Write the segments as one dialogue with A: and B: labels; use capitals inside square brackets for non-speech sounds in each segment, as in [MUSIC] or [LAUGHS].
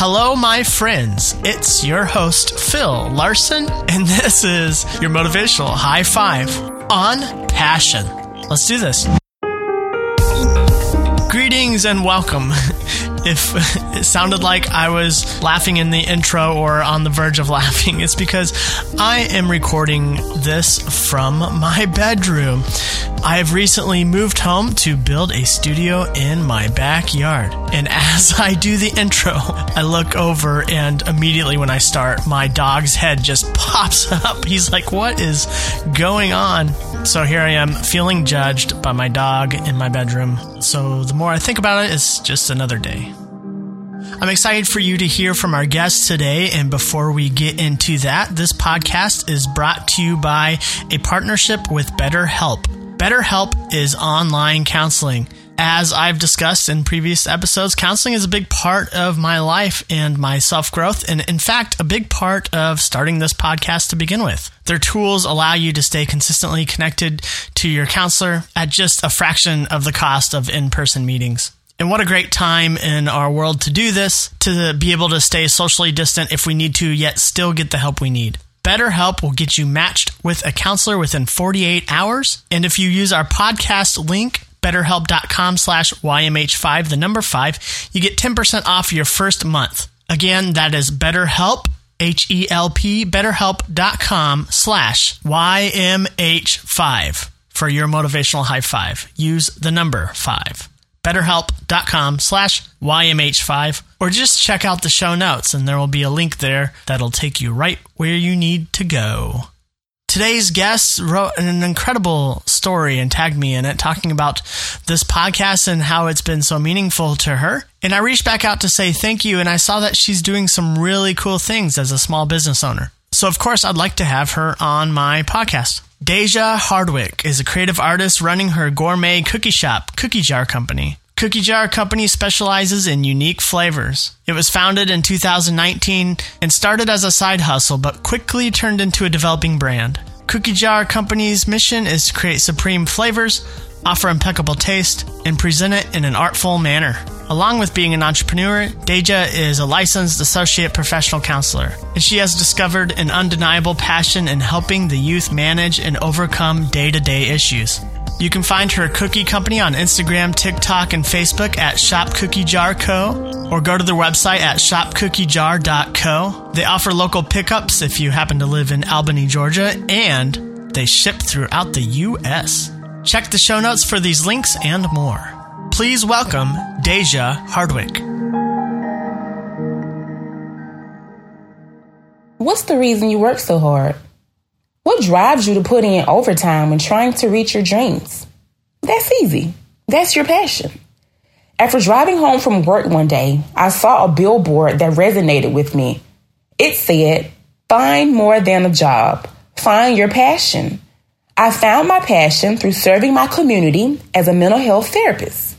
A: Hello, my friends. It's your host, Phil Larson, and [LAUGHS] this is your motivational high five on passion. Let's do this. Greetings and welcome. [LAUGHS] If [LAUGHS] it sounded like I was laughing in the intro or on the verge of laughing, it's because I am recording this from my bedroom. I have recently moved home to build a studio in my backyard. And as [LAUGHS] I do the intro, I look over and immediately when I start, my dog's head just [LAUGHS] pops up. He's like, What is going on? So here I am feeling judged by my dog in my bedroom. So the more I think about it, it's just another day. I'm excited for you to hear from our guests today. And before we get into that, this podcast is brought to you by a partnership with BetterHelp. BetterHelp is online counseling. As I've discussed in previous episodes, counseling is a big part of my life and my self growth, and in fact, a big part of starting this podcast to begin with. Their tools allow you to stay consistently connected to your counselor at just a fraction of the cost of in person meetings. And what a great time in our world to do this, to be able to stay socially distant if we need to, yet still get the help we need. BetterHelp will get you matched with a counselor within 48 hours. And if you use our podcast link, betterhelp.com slash YMH5, the number five, you get 10% off your first month. Again, that is BetterHelp, H-E-L-P, betterhelp.com slash YMH5 for your motivational high five. Use the number five betterhelp.com slash YMH5, or just check out the show notes and there will be a link there that'll take you right where you need to go. Today's guest wrote an incredible story and tagged me in it, talking about this podcast and how it's been so meaningful to her. And I reached back out to say thank you, and I saw that she's doing some really cool things as a small business owner. So, of course, I'd like to have her on my podcast. Deja Hardwick is a creative artist running her gourmet cookie shop, Cookie Jar Company. Cookie Jar Company specializes in unique flavors. It was founded in 2019 and started as a side hustle, but quickly turned into a developing brand. Cookie Jar Company's mission is to create supreme flavors, offer impeccable taste, and present it in an artful manner. Along with being an entrepreneur, Deja is a licensed associate professional counselor, and she has discovered an undeniable passion in helping the youth manage and overcome day to day issues. You can find her cookie company on Instagram, TikTok, and Facebook at Shop Cookie Jar Co. or go to their website at shopcookiejar.co. They offer local pickups if you happen to live in Albany, Georgia, and they ship throughout the U.S. Check the show notes for these links and more. Please welcome Deja Hardwick.
B: What's the reason you work so hard? What drives you to put in overtime when trying to reach your dreams? That's easy. That's your passion. After driving home from work one day, I saw a billboard that resonated with me. It said, Find more than a job, find your passion. I found my passion through serving my community as a mental health therapist.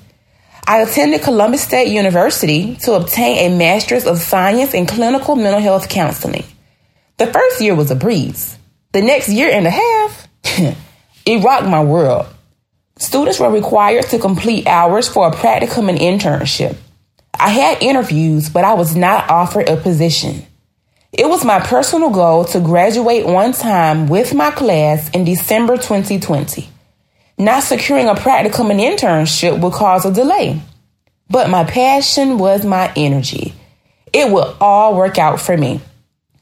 B: I attended Columbus State University to obtain a Master's of Science in Clinical Mental Health Counseling. The first year was a breeze. The next year and a half, [LAUGHS] it rocked my world. Students were required to complete hours for a practicum and internship. I had interviews, but I was not offered a position. It was my personal goal to graduate on time with my class in December 2020. Not securing a practicum and internship would cause a delay. But my passion was my energy. It would all work out for me.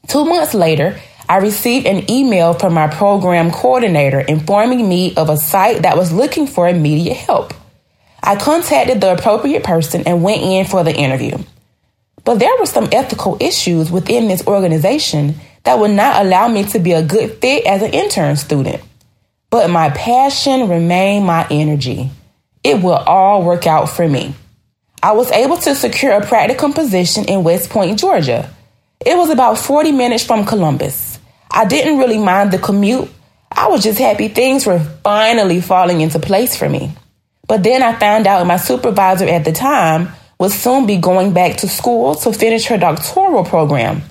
B: Two months later, I received an email from my program coordinator informing me of a site that was looking for immediate help. I contacted the appropriate person and went in for the interview. But there were some ethical issues within this organization that would not allow me to be a good fit as an intern student. But my passion remained my energy. It will all work out for me. I was able to secure a practicum position in West Point, Georgia. It was about 40 minutes from Columbus. I didn't really mind the commute. I was just happy things were finally falling into place for me. But then I found out my supervisor at the time would soon be going back to school to finish her doctoral program,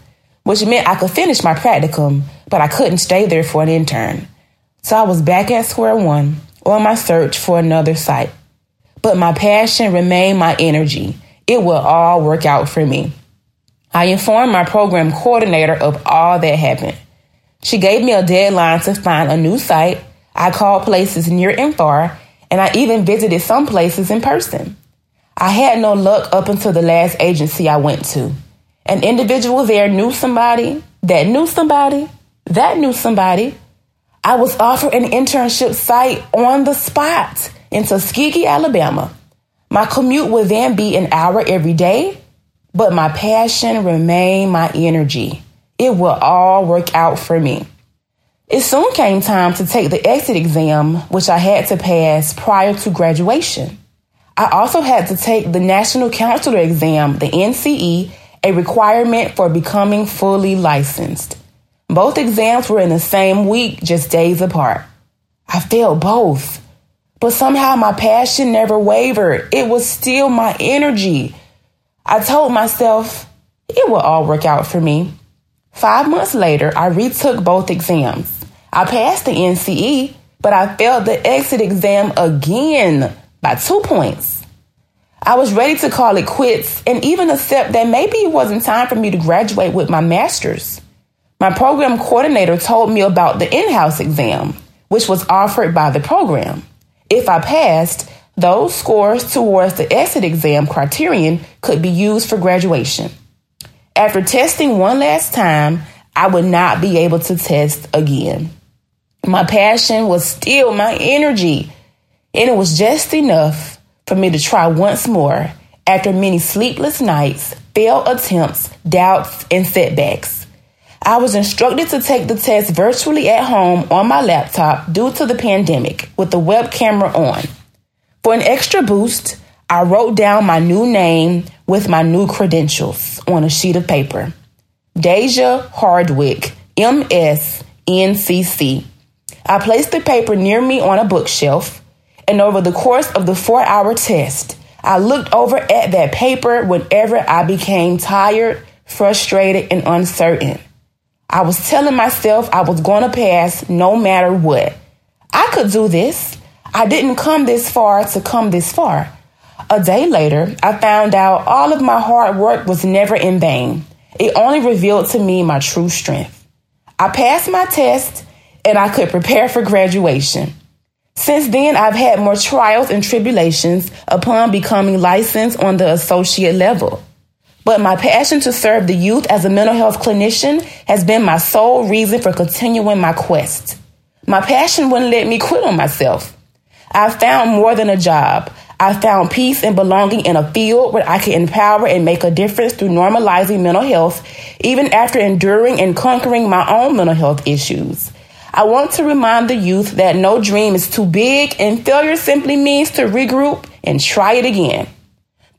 B: which meant I could finish my practicum, but I couldn't stay there for an intern. So I was back at square one on my search for another site. But my passion remained my energy. It will all work out for me. I informed my program coordinator of all that happened. She gave me a deadline to find a new site. I called places near and far, and I even visited some places in person. I had no luck up until the last agency I went to. An individual there knew somebody that knew somebody that knew somebody. I was offered an internship site on the spot in Tuskegee, Alabama. My commute would then be an hour every day, but my passion remained my energy. It will all work out for me. It soon came time to take the exit exam, which I had to pass prior to graduation. I also had to take the National Counselor exam, the NCE, a requirement for becoming fully licensed. Both exams were in the same week, just days apart. I failed both, but somehow my passion never wavered. It was still my energy. I told myself it will all work out for me. Five months later, I retook both exams. I passed the NCE, but I failed the exit exam again by two points. I was ready to call it quits and even accept that maybe it wasn't time for me to graduate with my master's. My program coordinator told me about the in house exam, which was offered by the program. If I passed, those scores towards the exit exam criterion could be used for graduation. After testing one last time, I would not be able to test again. My passion was still my energy, and it was just enough for me to try once more after many sleepless nights, failed attempts, doubts, and setbacks. I was instructed to take the test virtually at home on my laptop due to the pandemic with the web camera on. For an extra boost, I wrote down my new name with my new credentials on a sheet of paper. Deja Hardwick, MS, NCC. I placed the paper near me on a bookshelf, and over the course of the four hour test, I looked over at that paper whenever I became tired, frustrated, and uncertain. I was telling myself I was going to pass no matter what. I could do this. I didn't come this far to come this far. A day later, I found out all of my hard work was never in vain. It only revealed to me my true strength. I passed my test and I could prepare for graduation. Since then, I've had more trials and tribulations upon becoming licensed on the associate level. But my passion to serve the youth as a mental health clinician has been my sole reason for continuing my quest. My passion wouldn't let me quit on myself. I found more than a job. I found peace and belonging in a field where I can empower and make a difference through normalizing mental health, even after enduring and conquering my own mental health issues. I want to remind the youth that no dream is too big and failure simply means to regroup and try it again.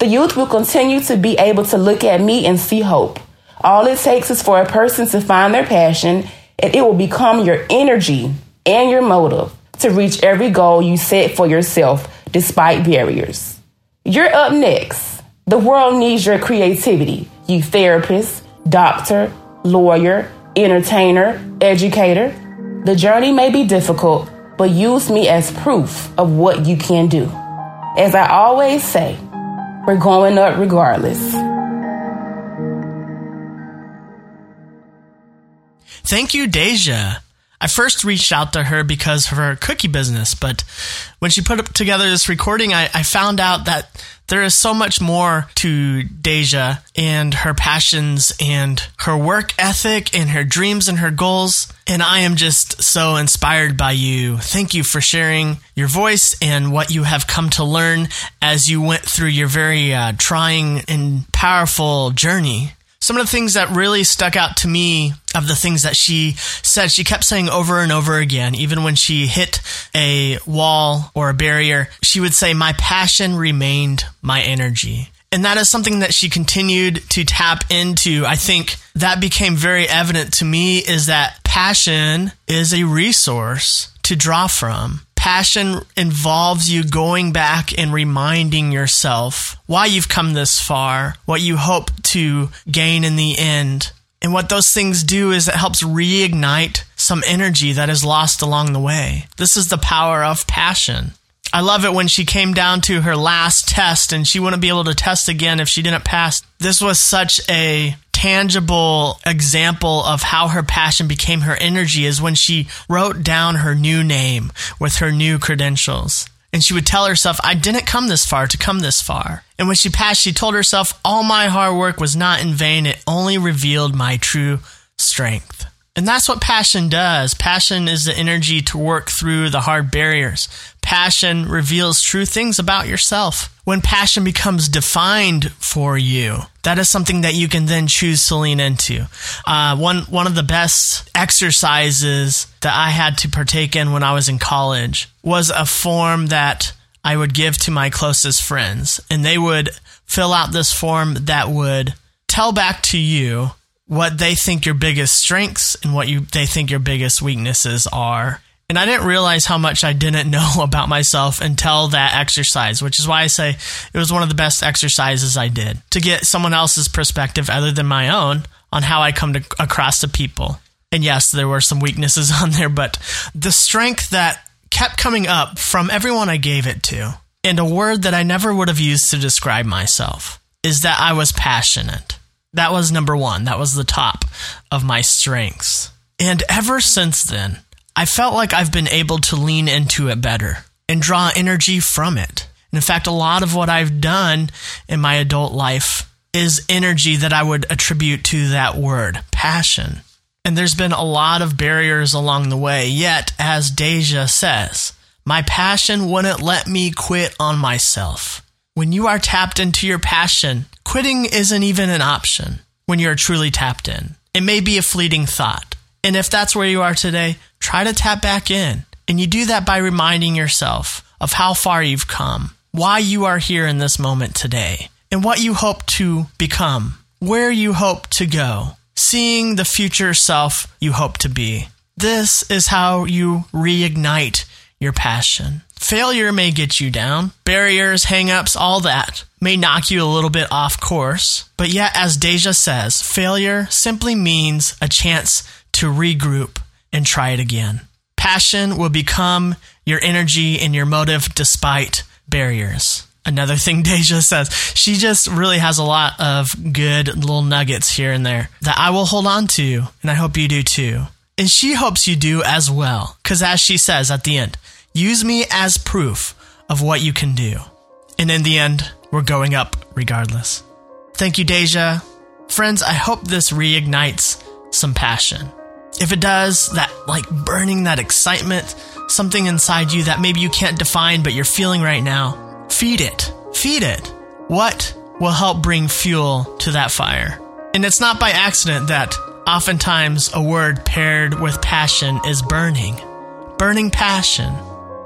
B: The youth will continue to be able to look at me and see hope. All it takes is for a person to find their passion, and it will become your energy and your motive to reach every goal you set for yourself despite barriers. You're up next. The world needs your creativity, you therapist, doctor, lawyer, entertainer, educator. The journey may be difficult, but use me as proof of what you can do. As I always say, we're going up regardless.
A: Thank you, Deja. I first reached out to her because of her cookie business, but when she put together this recording, I, I found out that there is so much more to Deja and her passions and her work ethic and her dreams and her goals. And I am just so inspired by you. Thank you for sharing your voice and what you have come to learn as you went through your very uh, trying and powerful journey some of the things that really stuck out to me of the things that she said, she kept saying over and over again, even when she hit a wall or a barrier, she would say, My passion remained my energy. And that is something that she continued to tap into. I think that became very evident to me is that passion is a resource to draw from. Passion involves you going back and reminding yourself why you've come this far, what you hope to gain in the end. And what those things do is it helps reignite some energy that is lost along the way. This is the power of passion. I love it when she came down to her last test and she wouldn't be able to test again if she didn't pass. This was such a tangible example of how her passion became her energy is when she wrote down her new name with her new credentials. And she would tell herself, I didn't come this far to come this far. And when she passed, she told herself, All my hard work was not in vain. It only revealed my true strength. And that's what passion does. Passion is the energy to work through the hard barriers. Passion reveals true things about yourself. When passion becomes defined for you, that is something that you can then choose to lean into. Uh, one one of the best exercises that I had to partake in when I was in college was a form that I would give to my closest friends, and they would fill out this form that would tell back to you what they think your biggest strengths and what you they think your biggest weaknesses are. And I didn't realize how much I didn't [LAUGHS] know about myself until that exercise, which is why I say it was one of the best exercises I did to get someone else's perspective other than my own on how I come to, across to people. And yes, there were some weaknesses [LAUGHS] on there, but the strength that kept coming up from everyone I gave it to, and a word that I never would have used to describe myself, is that I was passionate. That was number one. That was the top of my strengths. And ever since then, I felt like I've been able to lean into it better and draw energy from it. And in fact, a lot of what I've done in my adult life is energy that I would attribute to that word, passion. And there's been a lot of barriers along the way. Yet, as Deja says, my passion wouldn't let me quit on myself. When you are tapped into your passion, Quitting isn't even an option when you're truly tapped in. It may be a fleeting thought. And if that's where you are today, try to tap back in. And you do that by reminding yourself of how far you've come, why you are here in this moment today, and what you hope to become, where you hope to go, seeing the future self you hope to be. This is how you reignite your passion. Failure may get you down, barriers, hangups, all that may knock you a little bit off course. But yet, as Deja says, failure simply means a chance to regroup and try it again. Passion will become your energy and your motive despite barriers. Another thing [LAUGHS] Deja says, she just really has a lot of good little nuggets here and there that I will hold on to, and I hope you do too. And she hopes you do as well, because as she says at the end, Use me as proof of what you can do. And in the end, we're going up regardless. Thank you, Deja. Friends, I hope this reignites some passion. If it does, that like burning, that excitement, something inside you that maybe you can't define but you're feeling right now, feed it. Feed it. What will help bring fuel to that fire? And it's not by accident that oftentimes a word paired with passion is burning. Burning passion.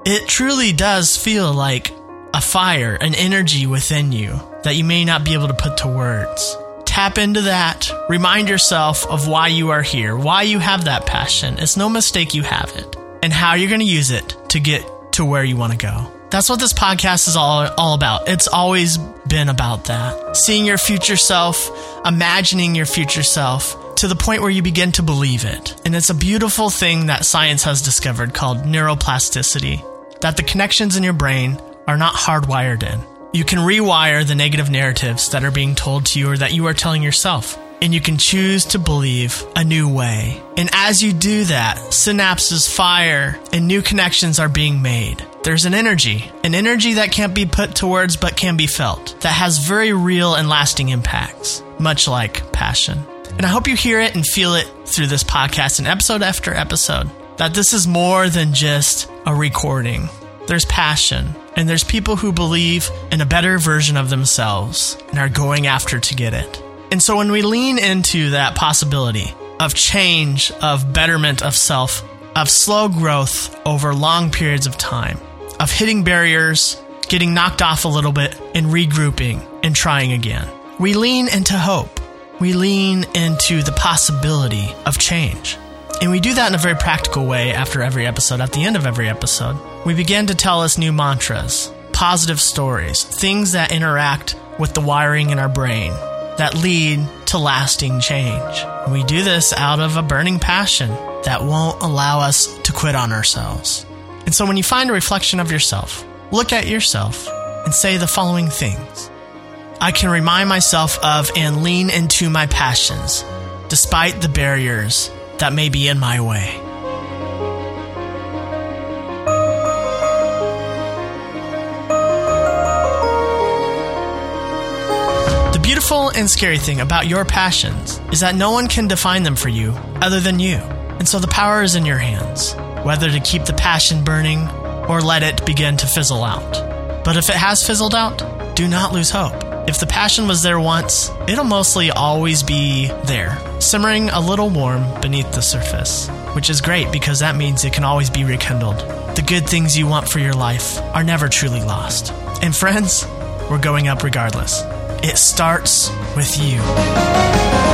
A: It truly does feel like a fire, an energy within you that you may not be able to put to words. Tap into that. Remind yourself of why you are here, why you have that passion. It's no mistake you have it, and how you're going to use it to get to where you want to go. That's what this podcast is all, all about. It's always been about that. Seeing your future self, imagining your future self, to the point where you begin to believe it. And it's a beautiful thing that science has discovered called neuroplasticity that the connections in your brain are not hardwired in. You can rewire the negative narratives that are being told to you or that you are telling yourself. And you can choose to believe a new way. And as you do that, synapses fire and new connections are being made. There's an energy, an energy that can't be put to words but can be felt, that has very real and lasting impacts, much like passion. And I hope you hear it and feel it through this podcast and episode after episode that this is more than just a recording. There's passion, and there's people who believe in a better version of themselves and are going after to get it. And so when we lean into that possibility of change, of betterment of self, of slow growth over long periods of time, of hitting barriers, getting knocked off a little bit, and regrouping and trying again, we lean into hope. We lean into the possibility of change. And we do that in a very practical way after every episode. At the end of every episode, we begin to tell us new mantras, positive stories, things that interact with the wiring in our brain that lead to lasting change. We do this out of a burning passion that won't allow us to quit on ourselves. And so when you find a reflection of yourself, look at yourself and say the following things I can remind myself of and lean into my passions, despite the barriers that may be in my way. The beautiful and scary thing about your passions is that no one can define them for you other than you. And so the power is in your hands, whether to keep the passion burning or let it begin to fizzle out. But if it has fizzled out, do not lose hope. If the passion was there once, it'll mostly always be there, simmering a little warm beneath the surface, which is great because that means it can always be rekindled. The good things you want for your life are never truly lost. And friends, we're going up regardless. It starts with you.